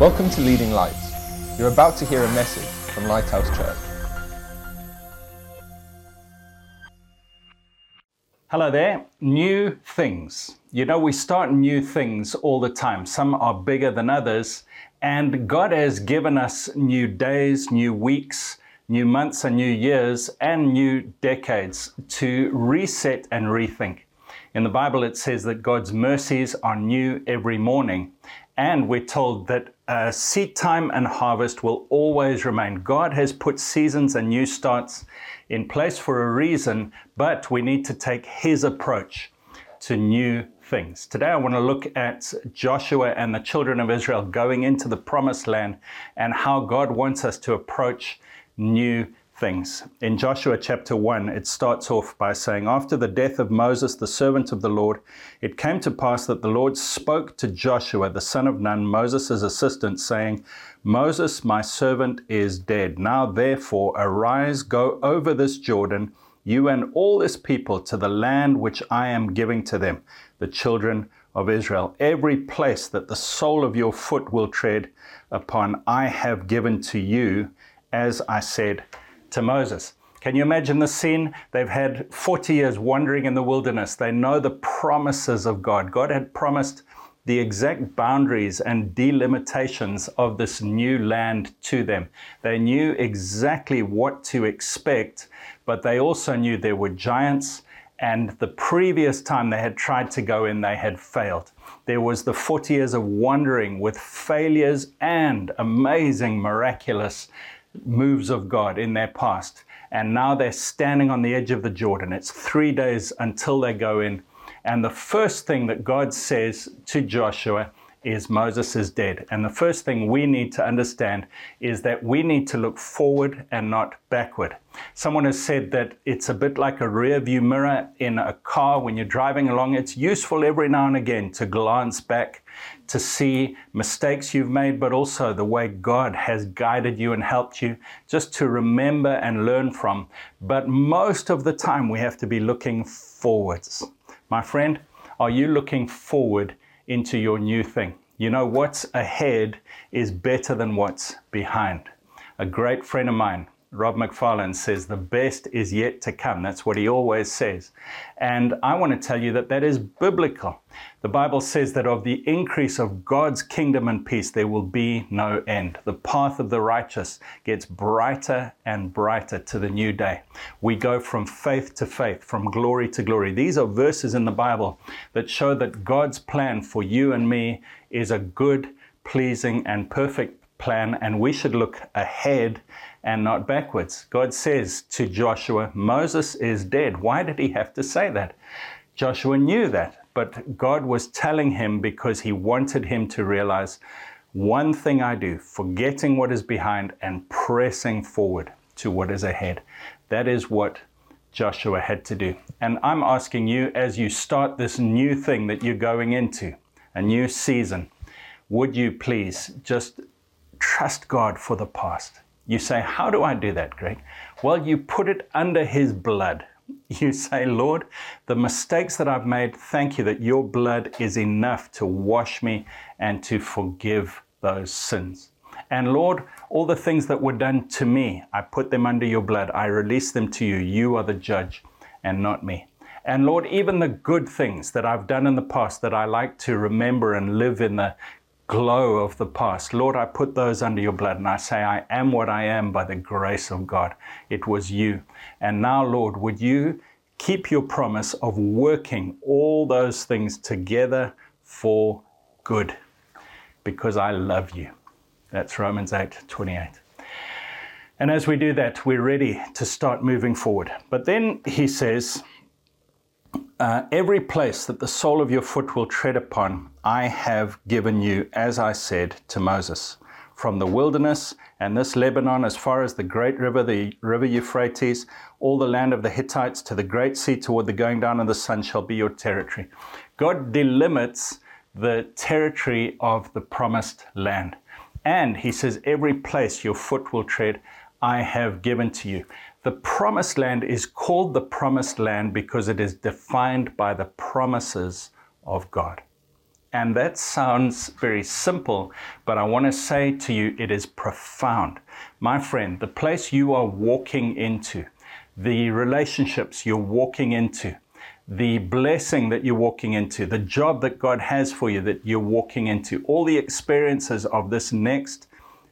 Welcome to Leading Lights. You're about to hear a message from Lighthouse Church. Hello there. New things. You know, we start new things all the time. Some are bigger than others. And God has given us new days, new weeks, new months, and new years, and new decades to reset and rethink. In the Bible, it says that God's mercies are new every morning. And we're told that uh, seed time and harvest will always remain. God has put seasons and new starts in place for a reason, but we need to take His approach to new things. Today, I want to look at Joshua and the children of Israel going into the promised land and how God wants us to approach new things. In Joshua chapter 1, it starts off by saying, After the death of Moses, the servant of the Lord, it came to pass that the Lord spoke to Joshua, the son of Nun, Moses' assistant, saying, Moses, my servant, is dead. Now therefore arise, go over this Jordan, you and all this people, to the land which I am giving to them, the children of Israel. Every place that the sole of your foot will tread upon, I have given to you, as I said to Moses. Can you imagine the scene? They've had 40 years wandering in the wilderness. They know the promises of God. God had promised the exact boundaries and delimitations of this new land to them. They knew exactly what to expect, but they also knew there were giants, and the previous time they had tried to go in, they had failed. There was the 40 years of wandering with failures and amazing, miraculous moves of God in their past. And now they're standing on the edge of the Jordan. It's three days until they go in. And the first thing that God says to Joshua is Moses is dead. And the first thing we need to understand is that we need to look forward and not backward. Someone has said that it's a bit like a rear view mirror in a car when you're driving along. It's useful every now and again to glance back to see mistakes you've made, but also the way God has guided you and helped you, just to remember and learn from. But most of the time, we have to be looking forwards. My friend, are you looking forward into your new thing? You know, what's ahead is better than what's behind. A great friend of mine Rob McFarlane says the best is yet to come. That's what he always says. And I want to tell you that that is biblical. The Bible says that of the increase of God's kingdom and peace, there will be no end. The path of the righteous gets brighter and brighter to the new day. We go from faith to faith, from glory to glory. These are verses in the Bible that show that God's plan for you and me is a good, pleasing, and perfect plan, and we should look ahead and not backwards. God says to Joshua, Moses is dead. Why did he have to say that? Joshua knew that, but God was telling him because he wanted him to realize one thing I do, forgetting what is behind and pressing forward to what is ahead. That is what Joshua had to do. And I'm asking you as you start this new thing that you're going into, a new season, would you please just trust God for the past? You say, How do I do that, Greg? Well, you put it under His blood. You say, Lord, the mistakes that I've made, thank you that your blood is enough to wash me and to forgive those sins. And Lord, all the things that were done to me, I put them under your blood. I release them to you. You are the judge and not me. And Lord, even the good things that I've done in the past that I like to remember and live in the glow of the past. Lord, I put those under your blood and I say, I am what I am by the grace of God. It was you. And now, Lord, would you keep your promise of working all those things together for good? Because I love you. That's Romans 8 28. And as we do that, we're ready to start moving forward. But then he says, uh, every place that the sole of your foot will tread upon, I have given you, as I said to Moses. From the wilderness and this Lebanon, as far as the great river, the river Euphrates, all the land of the Hittites to the great sea toward the going down of the sun shall be your territory. God delimits the territory of the promised land. And he says, Every place your foot will tread, I have given to you. The promised land is called the promised land because it is defined by the promises of God. And that sounds very simple, but I want to say to you, it is profound. My friend, the place you are walking into, the relationships you're walking into, the blessing that you're walking into, the job that God has for you that you're walking into, all the experiences of this next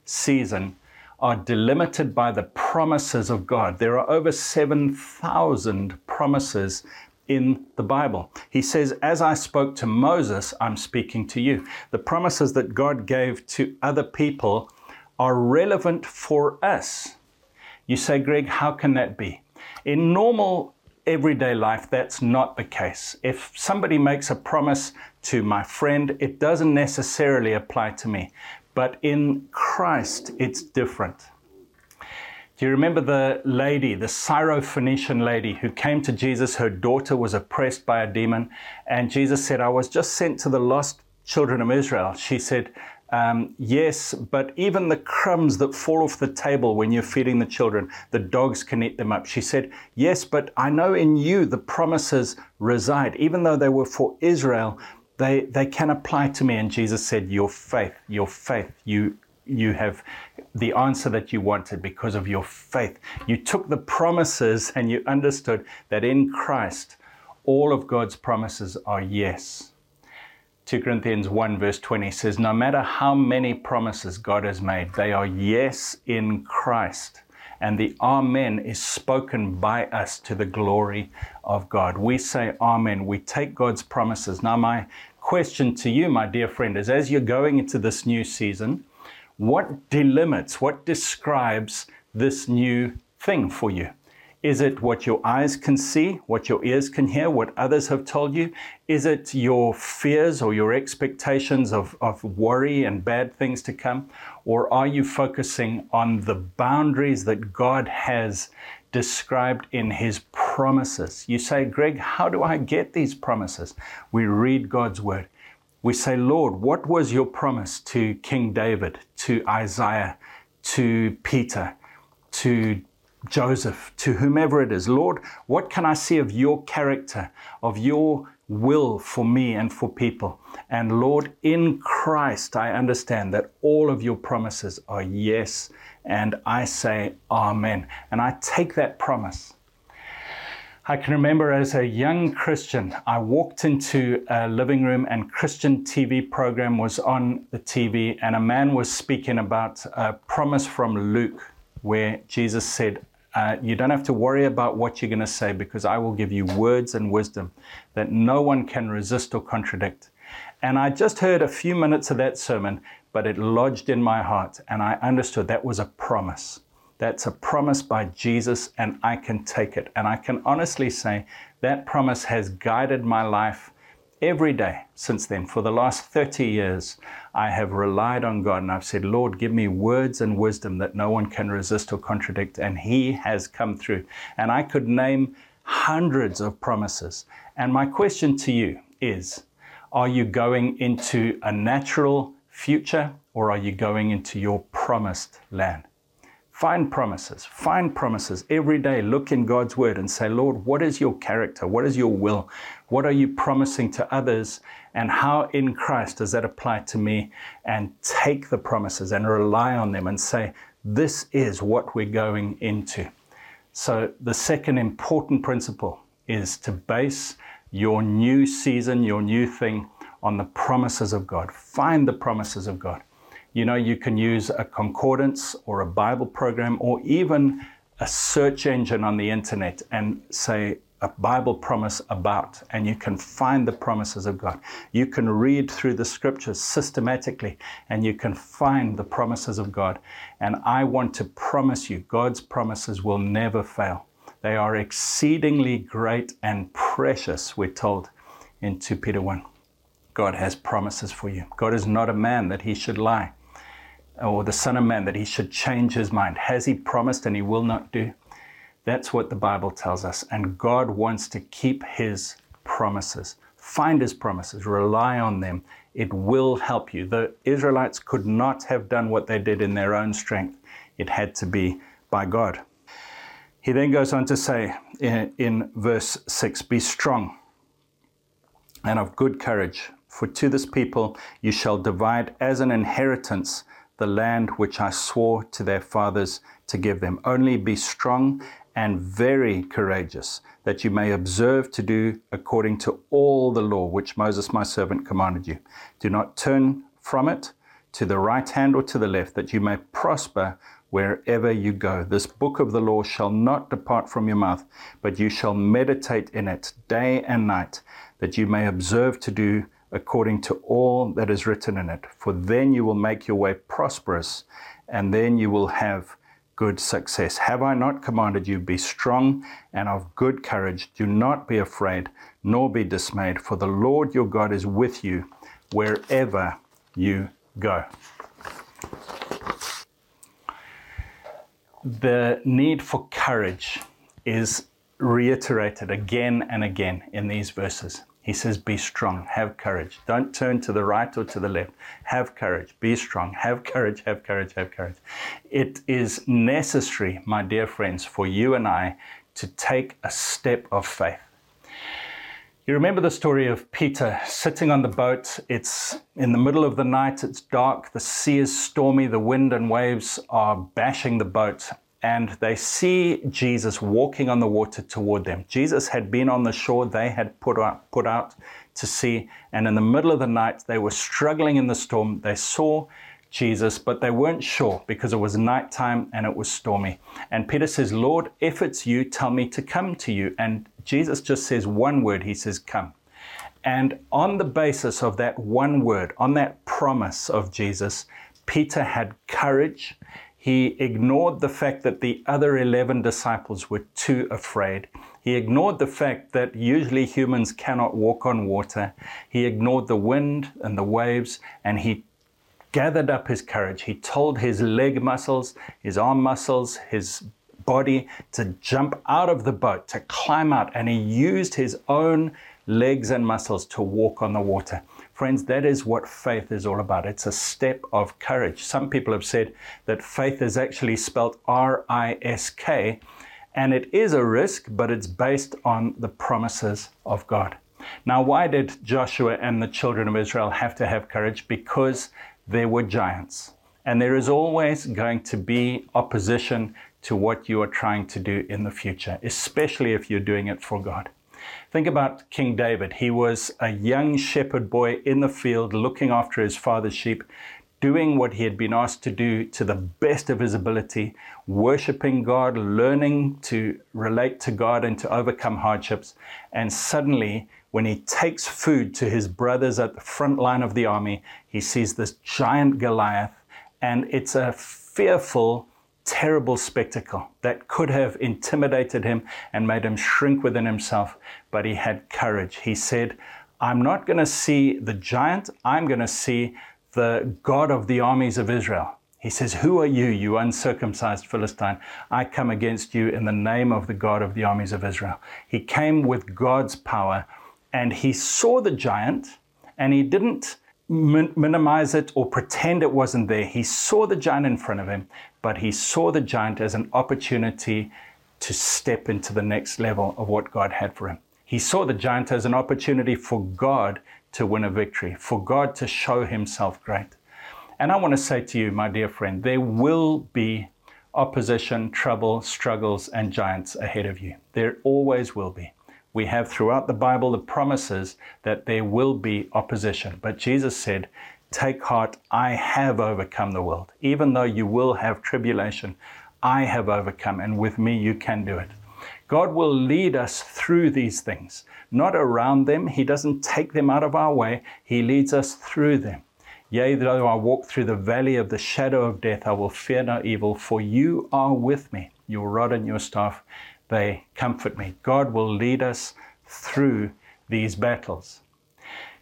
season are delimited by the promises of God. There are over 7,000 promises in the Bible. He says, As I spoke to Moses, I'm speaking to you. The promises that God gave to other people are relevant for us. You say, Greg, how can that be? In normal everyday life, that's not the case. If somebody makes a promise to my friend, it doesn't necessarily apply to me. But in Christ, it's different. Do you remember the lady, the Syrophoenician lady who came to Jesus? Her daughter was oppressed by a demon, and Jesus said, I was just sent to the lost children of Israel. She said, um, yes, but even the crumbs that fall off the table when you're feeding the children, the dogs can eat them up. She said, Yes, but I know in you the promises reside. Even though they were for Israel, they, they can apply to me. And Jesus said, Your faith, your faith, you, you have the answer that you wanted because of your faith. You took the promises and you understood that in Christ, all of God's promises are yes. 2 Corinthians 1, verse 20 says, No matter how many promises God has made, they are yes in Christ. And the Amen is spoken by us to the glory of God. We say Amen. We take God's promises. Now, my question to you, my dear friend, is as you're going into this new season, what delimits, what describes this new thing for you? Is it what your eyes can see, what your ears can hear, what others have told you? Is it your fears or your expectations of, of worry and bad things to come? Or are you focusing on the boundaries that God has described in His promises? You say, Greg, how do I get these promises? We read God's Word. We say, Lord, what was your promise to King David, to Isaiah, to Peter, to Joseph, to whomever it is, Lord, what can I see of your character, of your will for me and for people? And Lord, in Christ, I understand that all of your promises are yes. And I say, Amen. And I take that promise. I can remember as a young Christian, I walked into a living room and Christian TV program was on the TV and a man was speaking about a promise from Luke where Jesus said, uh, you don't have to worry about what you're going to say because I will give you words and wisdom that no one can resist or contradict. And I just heard a few minutes of that sermon, but it lodged in my heart, and I understood that was a promise. That's a promise by Jesus, and I can take it. And I can honestly say that promise has guided my life every day since then. For the last 30 years, I have relied on God and I've said, Lord, give me words and wisdom that no one can resist or contradict. And He has come through. And I could name hundreds of promises. And my question to you is Are you going into a natural future or are you going into your promised land? Find promises. Find promises every day. Look in God's word and say, Lord, what is your character? What is your will? What are you promising to others? And how in Christ does that apply to me? And take the promises and rely on them and say, this is what we're going into. So, the second important principle is to base your new season, your new thing, on the promises of God. Find the promises of God. You know, you can use a concordance or a Bible program or even a search engine on the internet and say a Bible promise about, and you can find the promises of God. You can read through the scriptures systematically and you can find the promises of God. And I want to promise you, God's promises will never fail. They are exceedingly great and precious, we're told in 2 Peter 1. God has promises for you. God is not a man that he should lie or the Son of Man that he should change his mind. Has he promised and he will not do? That's what the Bible tells us. And God wants to keep his promises. Find his promises, rely on them. It will help you. The Israelites could not have done what they did in their own strength, it had to be by God. He then goes on to say in, in verse 6 Be strong and of good courage For to this people you shall divide as an inheritance the land which I swore to their fathers to give them. Only be strong and very courageous, that you may observe to do according to all the law which Moses my servant commanded you. Do not turn from it to the right hand or to the left, that you may prosper wherever you go. This book of the law shall not depart from your mouth, but you shall meditate in it day and night, that you may observe to do according to all that is written in it. For then you will make your way prosperous, and then you will have good success. Have I not commanded you, be strong and of good courage? Do not be afraid, nor be dismayed, for the Lord your God is with you wherever you go. The need for courage is reiterated again and again in these verses. He says, Be strong, have courage. Don't turn to the right or to the left. Have courage, be strong, have courage, have courage, have courage. It is necessary, my dear friends, for you and I to take a step of faith. You remember the story of Peter sitting on the boat. It's in the middle of the night, it's dark, the sea is stormy, the wind and waves are bashing the boat, and they see Jesus walking on the water toward them. Jesus had been on the shore, they had put out, put out to sea, and in the middle of the night, they were struggling in the storm. They saw Jesus, but they weren't sure because it was nighttime and it was stormy. And Peter says, Lord, if it's you, tell me to come to you. And Jesus just says one word, he says, Come. And on the basis of that one word, on that promise of Jesus, Peter had courage. He ignored the fact that the other 11 disciples were too afraid. He ignored the fact that usually humans cannot walk on water. He ignored the wind and the waves, and he gathered up his courage. He told his leg muscles, his arm muscles, his body to jump out of the boat, to climb out, and he used his own legs and muscles to walk on the water. Friends, that is what faith is all about. It's a step of courage. Some people have said that faith is actually spelled R I S K, and it is a risk, but it's based on the promises of God. Now, why did Joshua and the children of Israel have to have courage? Because there were giants. And there is always going to be opposition to what you are trying to do in the future, especially if you're doing it for God. Think about King David. He was a young shepherd boy in the field looking after his father's sheep, doing what he had been asked to do to the best of his ability, worshiping God, learning to relate to God and to overcome hardships. And suddenly, when he takes food to his brothers at the front line of the army, he sees this giant Goliath, and it's a fearful terrible spectacle that could have intimidated him and made him shrink within himself, but he had courage. He said, I'm not going to see the giant, I'm going to see the God of the armies of Israel. He says, Who are you, you uncircumcised Philistine? I come against you in the name of the God of the armies of Israel. He came with God's power and he saw the giant and he didn't min- minimize it or pretend it wasn't there. He saw the giant in front of him, but he saw the giant as an opportunity to step into the next level of what God had for him. He saw the giant as an opportunity for God to win a victory, for God to show himself great. And I want to say to you, my dear friend, there will be opposition, trouble, struggles, and giants ahead of you. There always will be. We have throughout the Bible the promises that there will be opposition. But Jesus said, Take heart, I have overcome the world. Even though you will have tribulation, I have overcome, and with me you can do it. God will lead us through these things, not around them. He doesn't take them out of our way, He leads us through them. Yea, though I walk through the valley of the shadow of death, I will fear no evil, for you are with me. Your rod and your staff, they comfort me. God will lead us through these battles.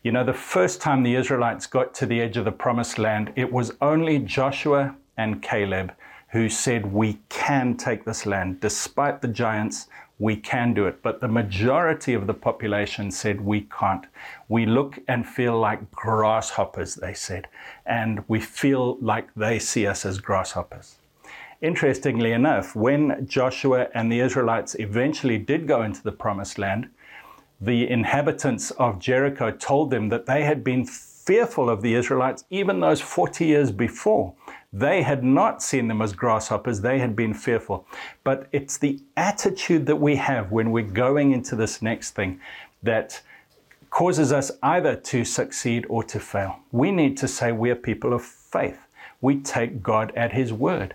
You know, the first time the Israelites got to the edge of the promised land, it was only Joshua and Caleb who said, We can take this land. Despite the giants, we can do it. But the majority of the population said, We can't. We look and feel like grasshoppers, they said, and we feel like they see us as grasshoppers. Interestingly enough, when Joshua and the Israelites eventually did go into the promised land, the inhabitants of Jericho told them that they had been fearful of the Israelites even those 40 years before. They had not seen them as grasshoppers, they had been fearful. But it's the attitude that we have when we're going into this next thing that causes us either to succeed or to fail. We need to say we're people of faith. We take God at His word.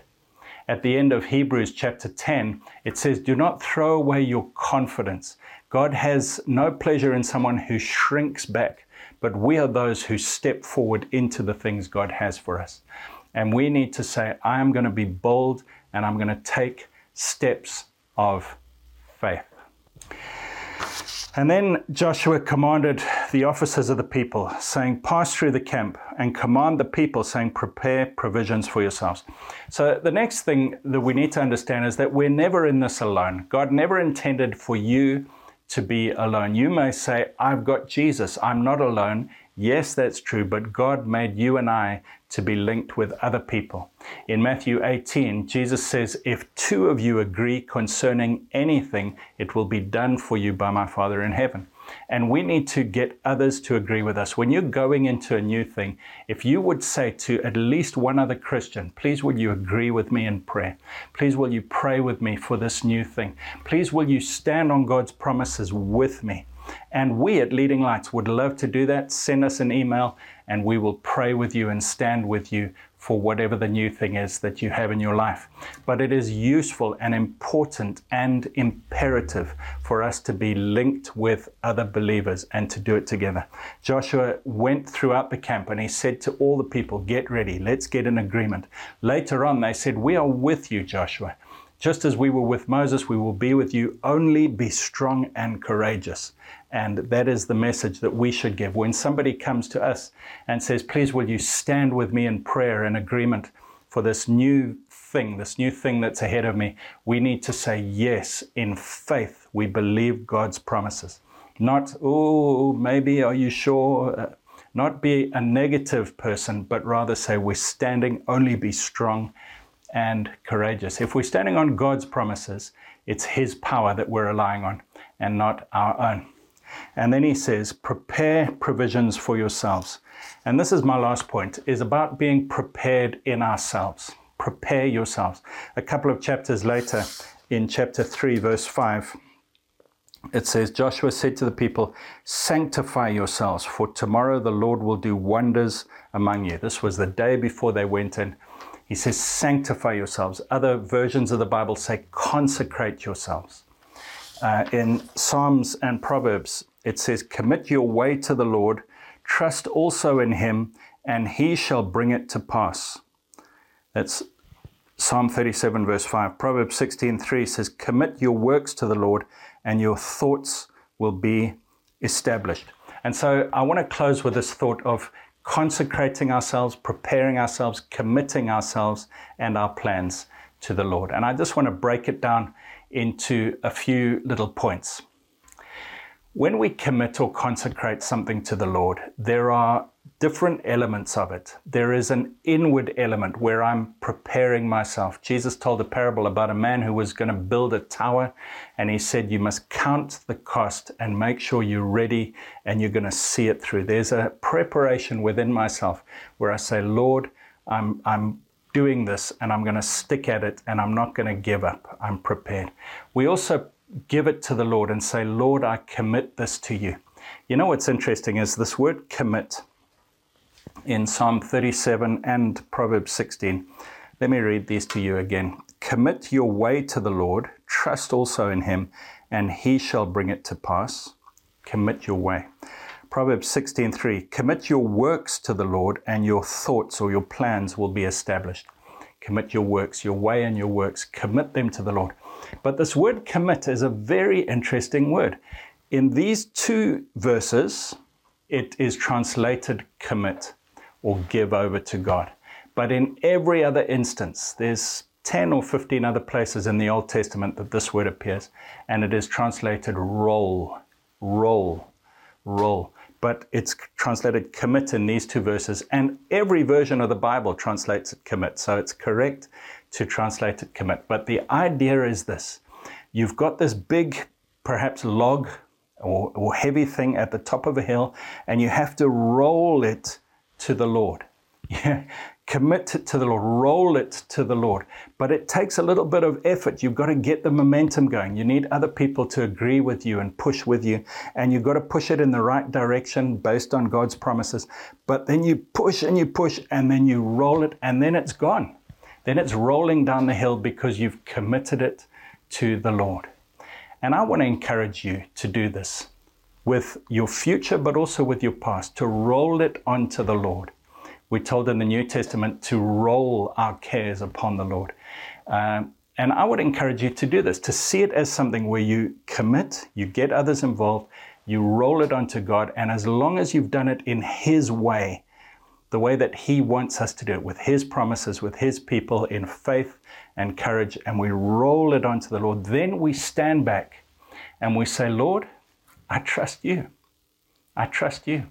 At the end of Hebrews chapter 10, it says, Do not throw away your confidence. God has no pleasure in someone who shrinks back, but we are those who step forward into the things God has for us. And we need to say, I am going to be bold and I'm going to take steps of faith. And then Joshua commanded the officers of the people, saying, Pass through the camp and command the people, saying, Prepare provisions for yourselves. So, the next thing that we need to understand is that we're never in this alone. God never intended for you to be alone. You may say, I've got Jesus, I'm not alone. Yes, that's true, but God made you and I to be linked with other people. In Matthew 18, Jesus says, If two of you agree concerning anything, it will be done for you by my Father in heaven. And we need to get others to agree with us. When you're going into a new thing, if you would say to at least one other Christian, please will you agree with me in prayer? Please will you pray with me for this new thing? Please will you stand on God's promises with me? And we at Leading Lights would love to do that. Send us an email and we will pray with you and stand with you for whatever the new thing is that you have in your life. But it is useful and important and imperative for us to be linked with other believers and to do it together. Joshua went throughout the camp and he said to all the people, Get ready, let's get an agreement. Later on, they said, We are with you, Joshua. Just as we were with Moses, we will be with you. Only be strong and courageous. And that is the message that we should give. When somebody comes to us and says, Please, will you stand with me in prayer in agreement for this new thing, this new thing that's ahead of me, we need to say, Yes, in faith, we believe God's promises. Not, Oh, maybe, are you sure? Uh, not be a negative person, but rather say, We're standing, only be strong and courageous. If we're standing on God's promises, it's His power that we're relying on and not our own. And then he says, prepare provisions for yourselves. And this is my last point, is about being prepared in ourselves. Prepare yourselves. A couple of chapters later, in chapter 3, verse 5, it says, Joshua said to the people, Sanctify yourselves, for tomorrow the Lord will do wonders among you. This was the day before they went in. He says, Sanctify yourselves. Other versions of the Bible say, Consecrate yourselves. Uh, in Psalms and Proverbs, it says, Commit your way to the Lord, trust also in him, and he shall bring it to pass. That's Psalm 37, verse 5. Proverbs 16, 3 says, Commit your works to the Lord, and your thoughts will be established. And so I want to close with this thought of consecrating ourselves, preparing ourselves, committing ourselves and our plans to the Lord. And I just want to break it down into a few little points. When we commit or consecrate something to the Lord, there are different elements of it. There is an inward element where I'm preparing myself. Jesus told a parable about a man who was going to build a tower, and he said, You must count the cost and make sure you're ready and you're going to see it through. There's a preparation within myself where I say, Lord, I'm, I'm doing this and I'm going to stick at it and I'm not going to give up. I'm prepared. We also give it to the Lord and say, Lord, I commit this to you. You know what's interesting is this word commit in Psalm 37 and Proverbs 16. Let me read these to you again. Commit your way to the Lord, trust also in him, and he shall bring it to pass. Commit your way. Proverbs 16:3 Commit your works to the Lord and your thoughts or your plans will be established. Commit your works, your way and your works, commit them to the Lord. But this word commit is a very interesting word. In these two verses, it is translated commit or give over to God. But in every other instance, there's 10 or 15 other places in the Old Testament that this word appears, and it is translated roll, roll, roll but it's translated commit in these two verses. And every version of the Bible translates it commit. So it's correct to translate it commit. But the idea is this you've got this big, perhaps log or, or heavy thing at the top of a hill, and you have to roll it to the Lord. Commit it to the Lord, roll it to the Lord. But it takes a little bit of effort. You've got to get the momentum going. You need other people to agree with you and push with you. And you've got to push it in the right direction based on God's promises. But then you push and you push and then you roll it and then it's gone. Then it's rolling down the hill because you've committed it to the Lord. And I want to encourage you to do this with your future, but also with your past, to roll it onto the Lord. We're told in the New Testament to roll our cares upon the Lord. Um, and I would encourage you to do this, to see it as something where you commit, you get others involved, you roll it onto God, and as long as you've done it in His way, the way that He wants us to do it, with His promises, with His people, in faith and courage, and we roll it onto the Lord, then we stand back and we say, Lord, I trust you. I trust you.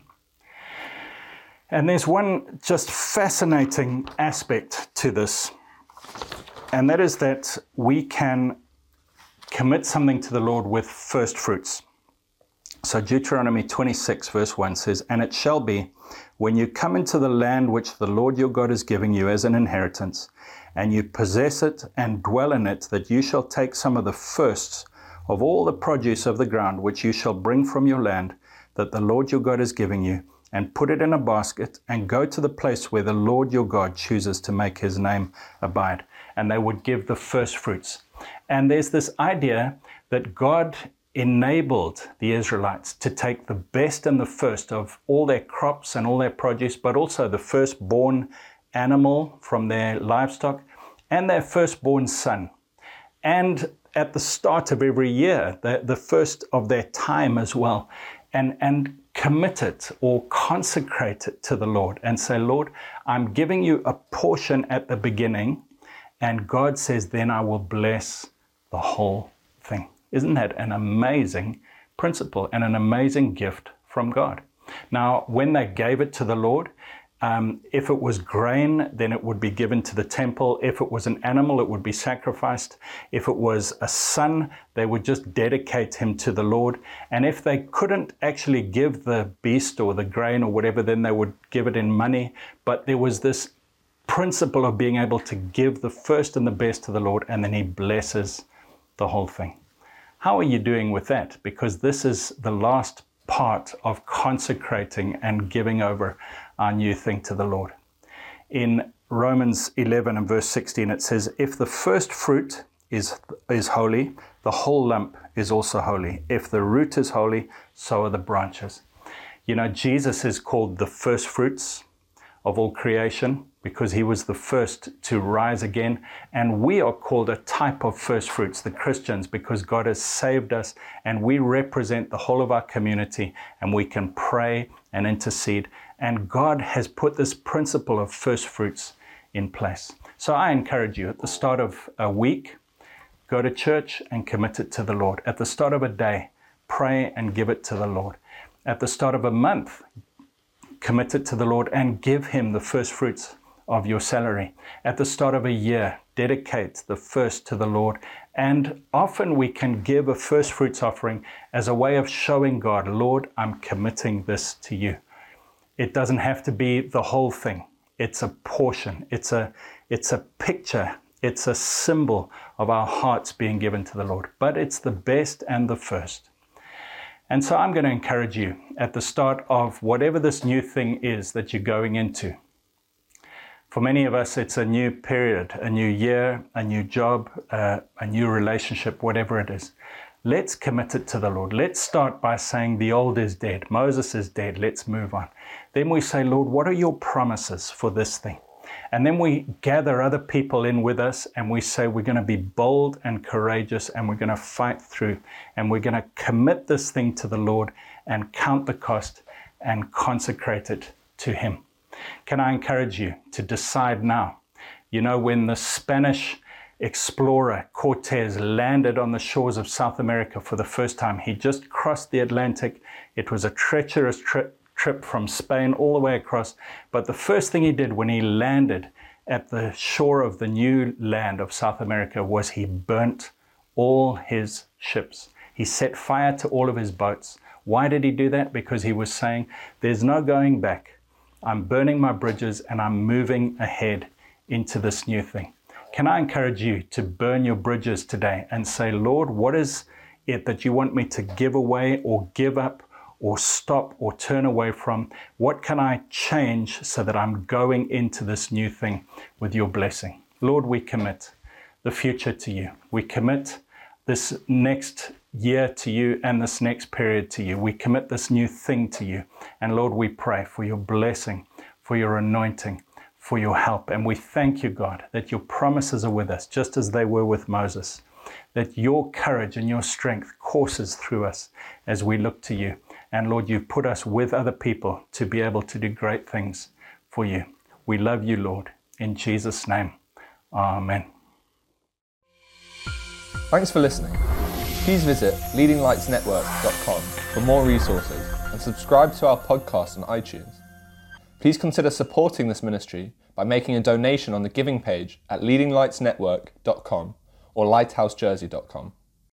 And there's one just fascinating aspect to this, and that is that we can commit something to the Lord with first fruits. So Deuteronomy 26, verse 1 says, And it shall be, when you come into the land which the Lord your God is giving you as an inheritance, and you possess it and dwell in it, that you shall take some of the firsts of all the produce of the ground which you shall bring from your land, that the Lord your God is giving you, and put it in a basket, and go to the place where the Lord your God chooses to make his name abide. And they would give the first fruits. And there's this idea that God enabled the Israelites to take the best and the first of all their crops and all their produce, but also the firstborn animal from their livestock and their firstborn son. And at the start of every year, the, the first of their time as well, and, and commit it or consecrate it to the Lord and say, Lord, I'm giving you a portion at the beginning, and God says, then I will bless the whole thing. Isn't that an amazing principle and an amazing gift from God? Now, when they gave it to the Lord, um, if it was grain, then it would be given to the temple. If it was an animal, it would be sacrificed. If it was a son, they would just dedicate him to the Lord. And if they couldn't actually give the beast or the grain or whatever, then they would give it in money. But there was this principle of being able to give the first and the best to the Lord, and then he blesses the whole thing. How are you doing with that? Because this is the last part of consecrating and giving over our new thing to the Lord. In Romans 11 and verse 16, it says, If the first fruit is, is holy, the whole lump is also holy. If the root is holy, so are the branches. You know, Jesus is called the first fruits of all creation because he was the first to rise again. And we are called a type of first fruits, the Christians, because God has saved us and we represent the whole of our community and we can pray and intercede. And God has put this principle of first fruits in place. So I encourage you at the start of a week, go to church and commit it to the Lord. At the start of a day, pray and give it to the Lord. At the start of a month, commit it to the Lord and give Him the first fruits of your salary. At the start of a year, dedicate the first to the Lord. And often we can give a first fruits offering as a way of showing God, Lord, I'm committing this to you. It doesn't have to be the whole thing. It's a portion. It's a, it's a picture. It's a symbol of our hearts being given to the Lord. But it's the best and the first. And so I'm going to encourage you at the start of whatever this new thing is that you're going into for many of us, it's a new period, a new year, a new job, uh, a new relationship, whatever it is. Let's commit it to the Lord. Let's start by saying, The old is dead. Moses is dead. Let's move on. Then we say, Lord, what are your promises for this thing? And then we gather other people in with us and we say, We're going to be bold and courageous and we're going to fight through and we're going to commit this thing to the Lord and count the cost and consecrate it to Him. Can I encourage you to decide now? You know, when the Spanish explorer Cortez landed on the shores of South America for the first time, he just crossed the Atlantic. It was a treacherous trip, trip from Spain all the way across. But the first thing he did when he landed at the shore of the new land of South America was he burnt all his ships. He set fire to all of his boats. Why did he do that? Because he was saying, There's no going back. I'm burning my bridges and I'm moving ahead into this new thing. Can I encourage you to burn your bridges today and say, Lord, what is it that you want me to give away or give up or stop or turn away from? What can I change so that I'm going into this new thing with your blessing? Lord, we commit the future to you. We commit this next year to you and this next period to you. We commit this new thing to you. And Lord, we pray for your blessing, for your anointing, for your help. And we thank you, God, that your promises are with us, just as they were with Moses. That your courage and your strength courses through us as we look to you. And Lord, you've put us with other people to be able to do great things for you. We love you, Lord. In Jesus' name, Amen. Thanks for listening. Please visit leadinglightsnetwork.com for more resources and subscribe to our podcast on iTunes. Please consider supporting this ministry by making a donation on the giving page at leadinglightsnetwork.com or lighthousejersey.com.